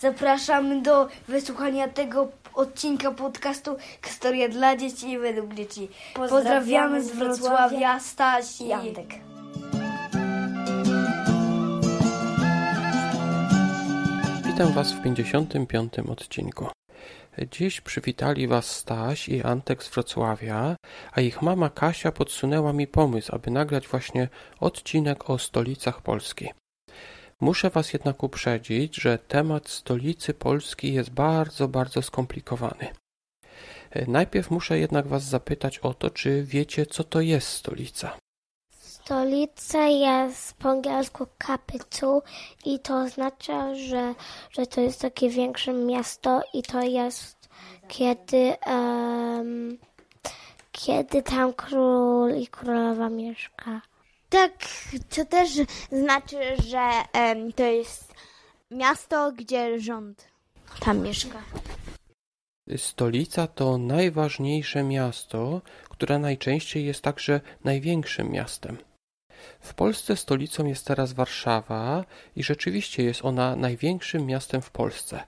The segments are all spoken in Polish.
Zapraszamy do wysłuchania tego odcinka podcastu Historia dla dzieci i według dzieci. Pozdrawiamy, z Wrocławia, Staś i Antek. Witam Was w 55. odcinku. Dziś przywitali Was Staś i Antek z Wrocławia, a ich mama Kasia podsunęła mi pomysł, aby nagrać właśnie odcinek o stolicach Polski. Muszę Was jednak uprzedzić, że temat stolicy Polski jest bardzo, bardzo skomplikowany. Najpierw muszę jednak Was zapytać o to, czy wiecie, co to jest stolica. Stolica jest po angielsku capital i to oznacza, że, że to jest takie większe miasto i to jest kiedy, um, kiedy tam król i królowa mieszka. Tak, to też znaczy, że to jest miasto, gdzie rząd tam mieszka. Stolica to najważniejsze miasto, które najczęściej jest także największym miastem. W Polsce stolicą jest teraz Warszawa i rzeczywiście jest ona największym miastem w Polsce,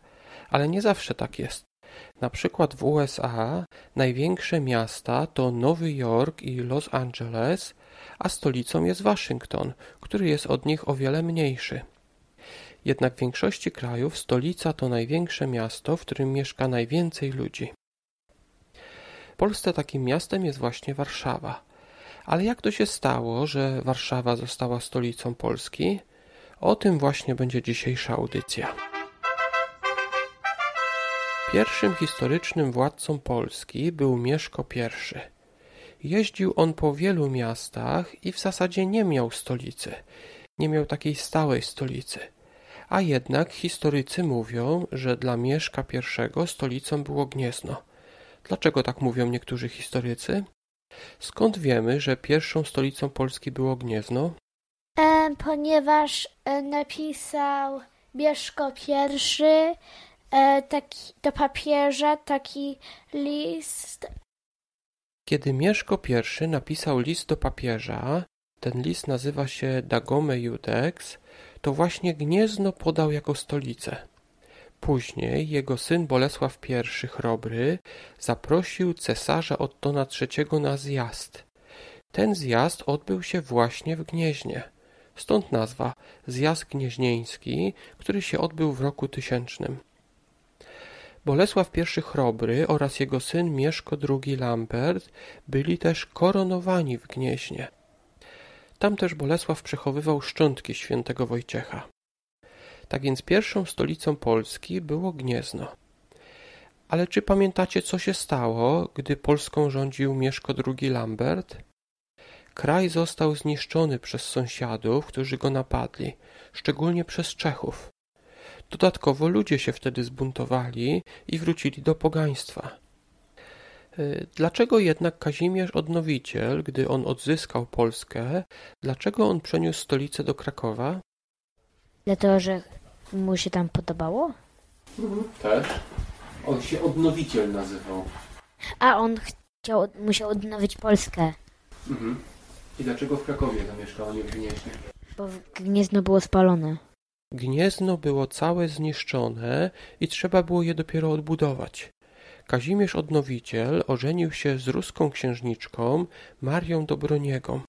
ale nie zawsze tak jest. Na przykład w USA największe miasta to Nowy Jork i Los Angeles, a stolicą jest Waszyngton, który jest od nich o wiele mniejszy. Jednak w większości krajów stolica to największe miasto, w którym mieszka najwięcej ludzi. W Polsce takim miastem jest właśnie Warszawa. Ale jak to się stało, że Warszawa została stolicą Polski? O tym właśnie będzie dzisiejsza audycja. Pierwszym historycznym władcą Polski był Mieszko I. Jeździł on po wielu miastach i w zasadzie nie miał stolicy. Nie miał takiej stałej stolicy. A jednak historycy mówią, że dla Mieszka I stolicą było Gniezno. Dlaczego tak mówią niektórzy historycy? Skąd wiemy, że pierwszą stolicą Polski było Gniezno? E, ponieważ e, napisał Mieszko I taki, do papieża taki list. Kiedy Mieszko I napisał list do papieża, ten list nazywa się Dagome Judex, to właśnie Gniezno podał jako stolicę. Później jego syn Bolesław I Chrobry zaprosił cesarza Ottona III na zjazd. Ten zjazd odbył się właśnie w Gnieźnie. Stąd nazwa Zjazd Gnieźnieński, który się odbył w roku tysięcznym. Bolesław I Chrobry oraz jego syn Mieszko II Lambert byli też koronowani w Gnieźnie. Tam też Bolesław przechowywał szczątki świętego Wojciecha. Tak więc pierwszą stolicą Polski było Gniezno. Ale czy pamiętacie, co się stało, gdy Polską rządził Mieszko II Lambert? Kraj został zniszczony przez sąsiadów, którzy go napadli, szczególnie przez Czechów. Dodatkowo ludzie się wtedy zbuntowali i wrócili do pogaństwa. Y, dlaczego jednak Kazimierz Odnowiciel, gdy on odzyskał Polskę, dlaczego on przeniósł stolicę do Krakowa? Dlatego, że mu się tam podobało? Też. On się Odnowiciel nazywał. A on chciał, musiał odnowić Polskę. Mhm. I dlaczego w Krakowie zamieszkał, a nie w Gnieźnie? Bo Gniezno było spalone. Gniezno było całe zniszczone i trzeba było je dopiero odbudować. Kazimierz Odnowiciel ożenił się z ruską księżniczką Marią Dobroniegą.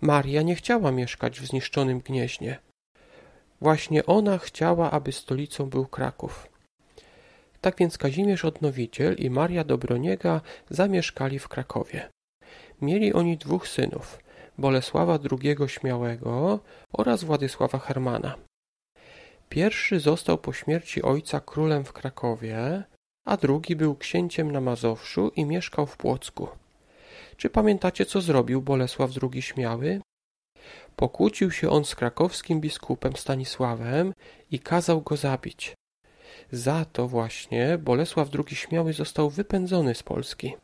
Maria nie chciała mieszkać w zniszczonym Gnieźnie. Właśnie ona chciała, aby stolicą był Kraków. Tak więc Kazimierz Odnowiciel i Maria Dobroniega zamieszkali w Krakowie. Mieli oni dwóch synów, Bolesława II Śmiałego oraz Władysława Hermana. Pierwszy został po śmierci ojca królem w Krakowie, a drugi był księciem na Mazowszu i mieszkał w Płocku. Czy pamiętacie, co zrobił Bolesław II Śmiały? Pokłócił się on z krakowskim biskupem Stanisławem i kazał go zabić. Za to właśnie Bolesław II Śmiały został wypędzony z Polski.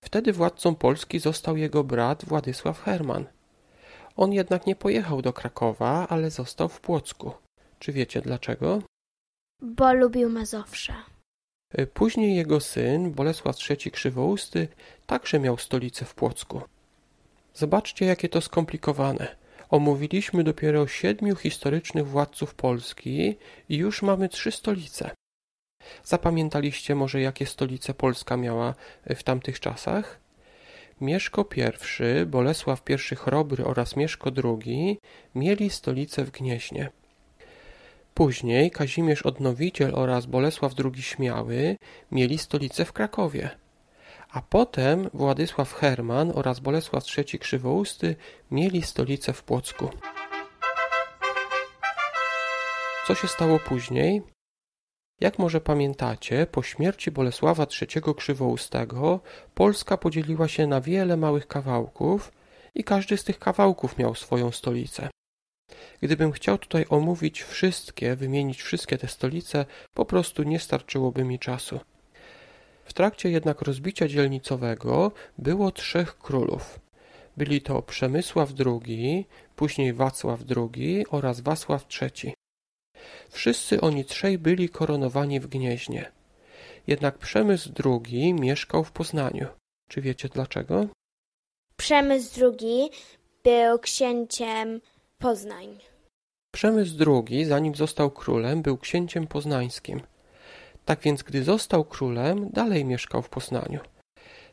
Wtedy władcą Polski został jego brat Władysław Herman. On jednak nie pojechał do Krakowa, ale został w Płocku. Czy wiecie dlaczego? Bo lubił Mazowsze. Później jego syn, Bolesław III Krzywousty, także miał stolicę w Płocku. Zobaczcie, jakie to skomplikowane. Omówiliśmy dopiero siedmiu historycznych władców Polski i już mamy trzy stolice. Zapamiętaliście może, jakie stolice Polska miała w tamtych czasach? Mieszko I, Bolesław I Chrobry oraz Mieszko II mieli stolicę w Gnieźnie. Później Kazimierz Odnowiciel oraz Bolesław II Śmiały mieli stolicę w Krakowie. A potem Władysław Herman oraz Bolesław III Krzywousty mieli stolicę w Płocku. Co się stało później? Jak może pamiętacie, po śmierci Bolesława III Krzywoustego Polska podzieliła się na wiele małych kawałków i każdy z tych kawałków miał swoją stolicę. Gdybym chciał tutaj omówić wszystkie, wymienić wszystkie te stolice, po prostu nie starczyłoby mi czasu. W trakcie jednak rozbicia dzielnicowego było trzech królów. Byli to Przemysław II, później Wacław II oraz Wacław III. Wszyscy oni trzej byli koronowani w Gnieźnie. Jednak Przemysł II mieszkał w Poznaniu. Czy wiecie dlaczego? Przemysł II był księciem Poznań. Przemysł II, zanim został królem, był księciem poznańskim. Tak więc, gdy został królem, dalej mieszkał w Poznaniu.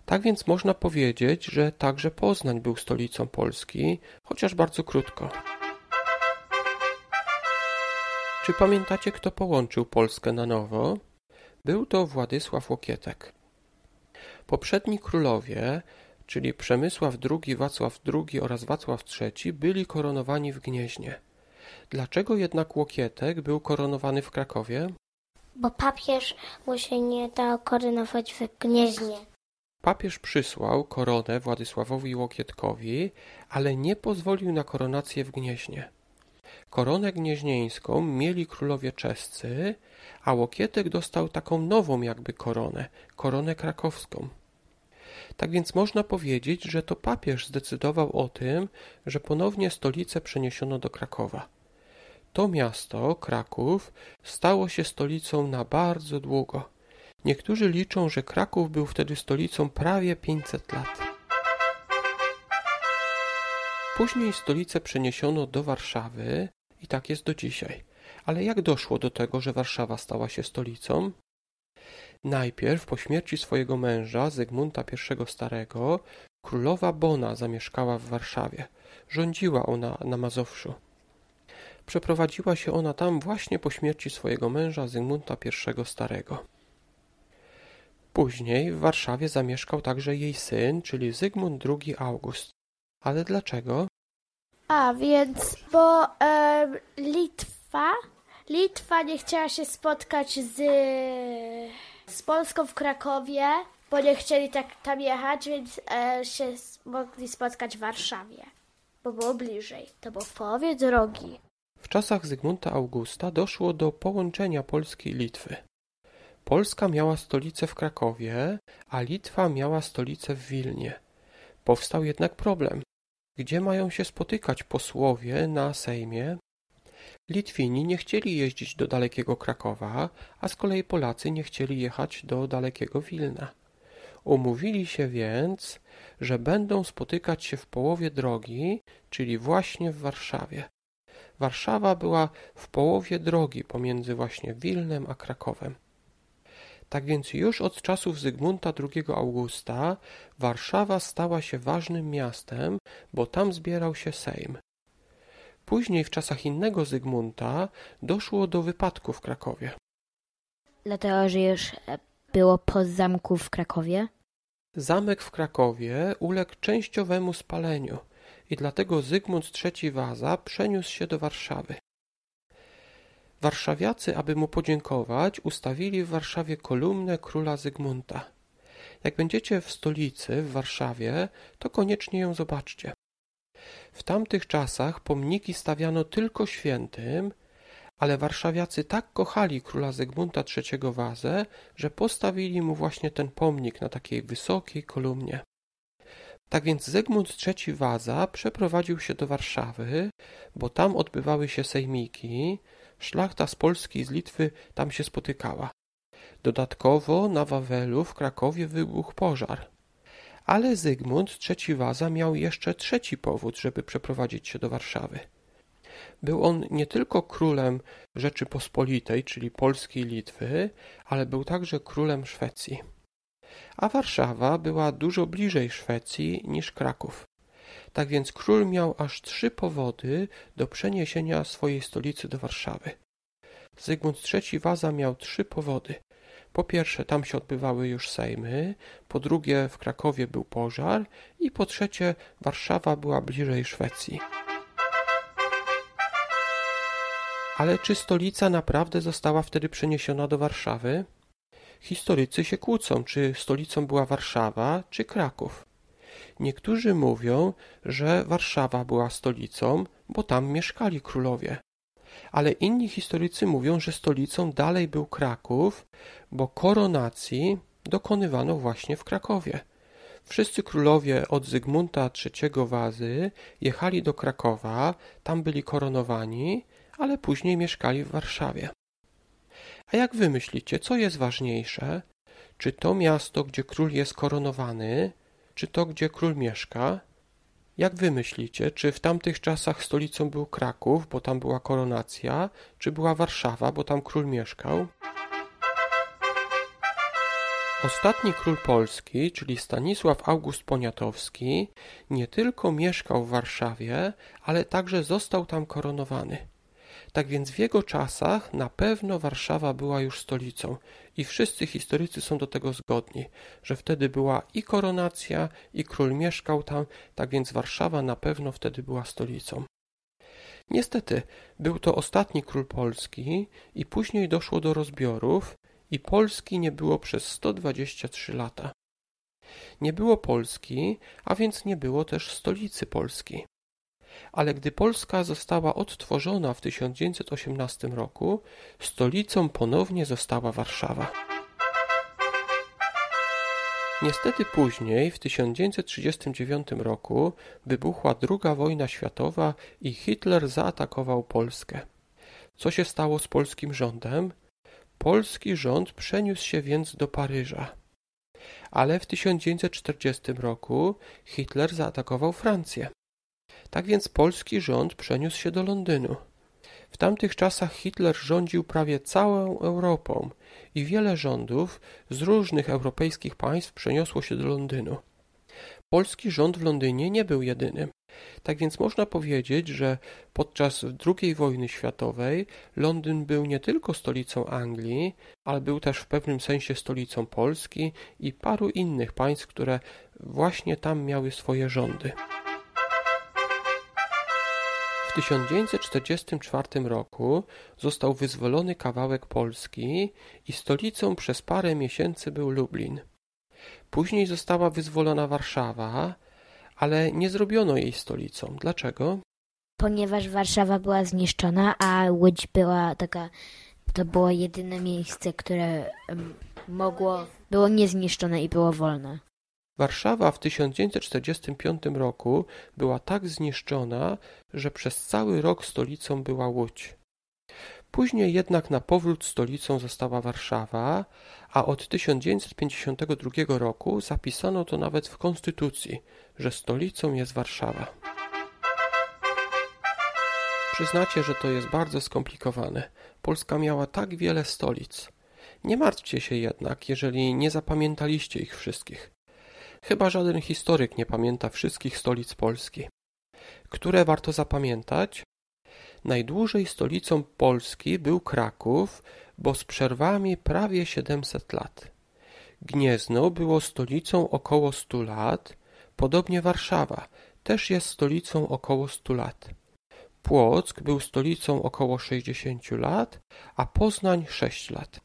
Tak więc można powiedzieć, że także Poznań był stolicą Polski, chociaż bardzo krótko. Czy pamiętacie, kto połączył Polskę na nowo? Był to Władysław Łokietek. Poprzedni królowie, czyli Przemysław II, Wacław II oraz Wacław III, byli koronowani w Gnieźnie. Dlaczego jednak Łokietek był koronowany w Krakowie? Bo papież mu się nie dał koronować w Gnieźnie. Papież przysłał koronę Władysławowi Łokietkowi, ale nie pozwolił na koronację w Gnieźnie. Koronę gnieźnieńską mieli królowie czescy, a Łokietek dostał taką nową jakby koronę, koronę krakowską. Tak więc można powiedzieć, że to papież zdecydował o tym, że ponownie stolicę przeniesiono do Krakowa. To miasto, Kraków, stało się stolicą na bardzo długo. Niektórzy liczą, że Kraków był wtedy stolicą prawie 500 lat. Później stolicę przeniesiono do Warszawy i tak jest do dzisiaj. Ale jak doszło do tego, że Warszawa stała się stolicą? Najpierw po śmierci swojego męża, Zygmunta I Starego, królowa Bona zamieszkała w Warszawie. Rządziła ona na Mazowszu. Przeprowadziła się ona tam właśnie po śmierci swojego męża Zygmunta I Starego. Później w Warszawie zamieszkał także jej syn, czyli Zygmunt II August. Ale dlaczego? A, więc, bo e, Litwa, Litwa nie chciała się spotkać z, z Polską w Krakowie, bo nie chcieli tak tam jechać, więc e, się mogli spotkać w Warszawie, bo było bliżej. To było w połowie drogi. W czasach Zygmunta Augusta doszło do połączenia Polski i Litwy. Polska miała stolicę w Krakowie, a Litwa miała stolicę w Wilnie. Powstał jednak problem. Gdzie mają się spotykać posłowie na Sejmie? Litwini nie chcieli jeździć do dalekiego Krakowa, a z kolei Polacy nie chcieli jechać do dalekiego Wilna. Umówili się więc, że będą spotykać się w połowie drogi, czyli właśnie w Warszawie. Warszawa była w połowie drogi pomiędzy właśnie Wilnem a Krakowem. Tak więc już od czasów Zygmunta II Augusta Warszawa stała się ważnym miastem, bo tam zbierał się Sejm. Później w czasach innego Zygmunta doszło do wypadku w Krakowie. Dlatego, że już e, było po zamku w Krakowie? Zamek w Krakowie uległ częściowemu spaleniu i dlatego Zygmunt III Waza przeniósł się do Warszawy. Warszawiacy, aby mu podziękować, ustawili w Warszawie kolumnę króla Zygmunta. Jak będziecie w stolicy, w Warszawie, to koniecznie ją zobaczcie. W tamtych czasach pomniki stawiano tylko świętym, ale warszawiacy tak kochali króla Zygmunta III Wazę, że postawili mu właśnie ten pomnik na takiej wysokiej kolumnie. Tak więc Zygmunt III Waza przeprowadził się do Warszawy, bo tam odbywały się sejmiki, Szlachta z Polski i z Litwy tam się spotykała. Dodatkowo na Wawelu w Krakowie wybuchł pożar. Ale Zygmunt III Waza miał jeszcze trzeci powód, żeby przeprowadzić się do Warszawy. Był on nie tylko królem Rzeczypospolitej, czyli Polski i Litwy, ale był także królem Szwecji. A Warszawa była dużo bliżej Szwecji niż Kraków. Tak więc król miał aż trzy powody do przeniesienia swojej stolicy do Warszawy. Zygmunt III Waza miał trzy powody. Po pierwsze, tam się odbywały już sejmy, po drugie, w Krakowie był pożar i po trzecie, Warszawa była bliżej Szwecji. Ale czy stolica naprawdę została wtedy przeniesiona do Warszawy? Historycy się kłócą, czy stolicą była Warszawa, czy Kraków. Niektórzy mówią, że Warszawa była stolicą, bo tam mieszkali królowie. Ale inni historycy mówią, że stolicą dalej był Kraków, bo koronacji dokonywano właśnie w Krakowie. Wszyscy królowie od Zygmunta III Wazy jechali do Krakowa, tam byli koronowani, ale później mieszkali w Warszawie. A jak wy myślicie, co jest ważniejsze? Czy to miasto, gdzie król jest koronowany, czy to, gdzie król mieszka? Jak wy myślicie, czy w tamtych czasach stolicą był Kraków, bo tam była koronacja, czy była Warszawa, bo tam król mieszkał? Ostatni król Polski, czyli Stanisław August Poniatowski, nie tylko mieszkał w Warszawie, ale także został tam koronowany. Tak więc w jego czasach na pewno Warszawa była już stolicą i wszyscy historycy są do tego zgodni, że wtedy była i koronacja, i król mieszkał tam, tak więc Warszawa na pewno wtedy była stolicą. Niestety, był to ostatni król Polski i później doszło do rozbiorów i Polski nie było przez 123 lata. Nie było Polski, a więc nie było też stolicy Polski ale gdy Polska została odtworzona w 1918 roku, stolicą ponownie została Warszawa. Niestety później, w 1939 roku, wybuchła II wojna światowa i Hitler zaatakował Polskę. Co się stało z polskim rządem? Polski rząd przeniósł się więc do Paryża. Ale w 1940 roku Hitler zaatakował Francję. Tak więc polski rząd przeniósł się do Londynu. W tamtych czasach Hitler rządził prawie całą Europą i wiele rządów z różnych europejskich państw przeniosło się do Londynu. Polski rząd w Londynie nie był jedynym. Tak więc można powiedzieć, że podczas II wojny światowej Londyn był nie tylko stolicą Anglii, ale był też w pewnym sensie stolicą Polski i paru innych państw, które właśnie tam miały swoje rządy. W 1944 roku został wyzwolony kawałek Polski i stolicą przez parę miesięcy był Lublin. Później została wyzwolona Warszawa, ale nie zrobiono jej stolicą. Dlaczego? Ponieważ Warszawa była zniszczona, a Łódź była taka, to było jedyne miejsce, które mogło, było niezniszczone i było wolne. Warszawa w 1945 roku była tak zniszczona, że przez cały rok stolicą była Łódź. Później jednak na powrót stolicą została Warszawa, a od 1952 roku zapisano to nawet w konstytucji, że stolicą jest Warszawa. Przyznacie, że to jest bardzo skomplikowane. Polska miała tak wiele stolic. Nie martwcie się jednak, jeżeli nie zapamiętaliście ich wszystkich. Chyba żaden historyk nie pamięta wszystkich stolic Polski. Które warto zapamiętać? Najdłużej stolicą Polski był Kraków, bo z przerwami prawie 700 lat. Gniezno było stolicą około 100 lat, podobnie Warszawa też jest stolicą około 100 lat. Płock był stolicą około 60 lat, a Poznań 6 lat.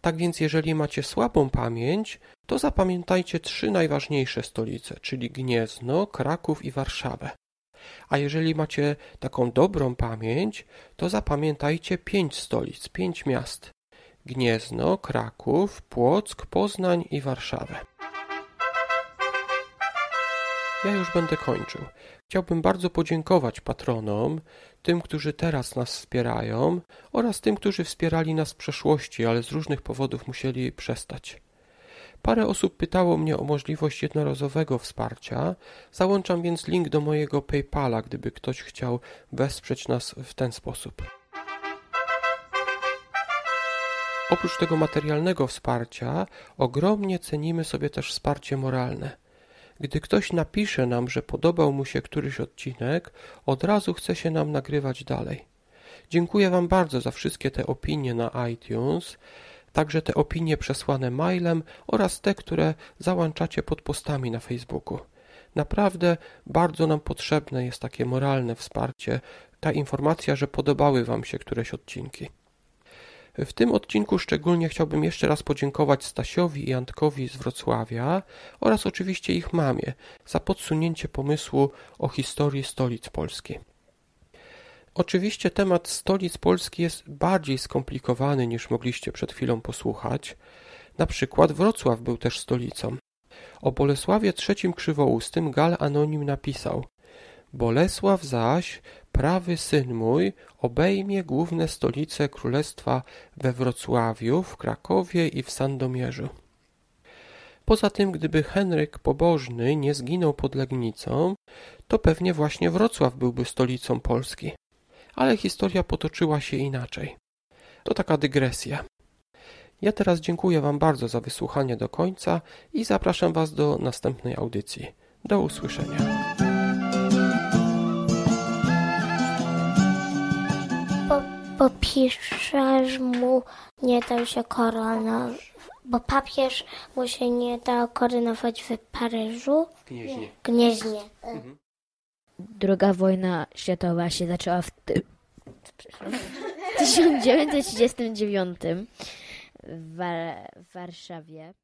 Tak więc jeżeli macie słabą pamięć, to zapamiętajcie trzy najważniejsze stolice, czyli Gniezno, Kraków i Warszawę. A jeżeli macie taką dobrą pamięć, to zapamiętajcie pięć stolic, pięć miast. Gniezno, Kraków, Płock, Poznań i Warszawę. Ja już będę kończył. Chciałbym bardzo podziękować patronom, tym, którzy teraz nas wspierają oraz tym, którzy wspierali nas w przeszłości, ale z różnych powodów musieli przestać. Parę osób pytało mnie o możliwość jednorazowego wsparcia. Załączam więc link do mojego PayPala, gdyby ktoś chciał wesprzeć nas w ten sposób. Oprócz tego materialnego wsparcia, ogromnie cenimy sobie też wsparcie moralne. Gdy ktoś napisze nam, że podobał mu się któryś odcinek, od razu chce się nam nagrywać dalej. Dziękuję Wam bardzo za wszystkie te opinie na iTunes, także te opinie przesłane mailem oraz te, które załączacie pod postami na Facebooku. Naprawdę bardzo nam potrzebne jest takie moralne wsparcie, ta informacja, że podobały Wam się któreś odcinki. W tym odcinku szczególnie chciałbym jeszcze raz podziękować Stasiowi i Antkowi z Wrocławia oraz oczywiście ich mamie za podsunięcie pomysłu o historii stolic Polski. Oczywiście temat stolic Polski jest bardziej skomplikowany niż mogliście przed chwilą posłuchać. Na przykład Wrocław był też stolicą. O Bolesławie III Krzywoustym Gal Anonim napisał Bolesław zaś, prawy syn mój, obejmie główne stolice królestwa we Wrocławiu, w Krakowie i w Sandomierzu. Poza tym, gdyby Henryk Pobożny nie zginął pod Legnicą, to pewnie właśnie Wrocław byłby stolicą Polski. Ale historia potoczyła się inaczej. To taka dygresja. Ja teraz dziękuję Wam bardzo za wysłuchanie do końca i zapraszam Was do następnej audycji. Do usłyszenia. Bo pisarz mu nie dał się koronować, bo papież mu się nie dał koronować w Paryżu. Gnieźnie. Gnieźnie. Druga wojna światowa się zaczęła w, ty... w 1939 w, Wa- w Warszawie.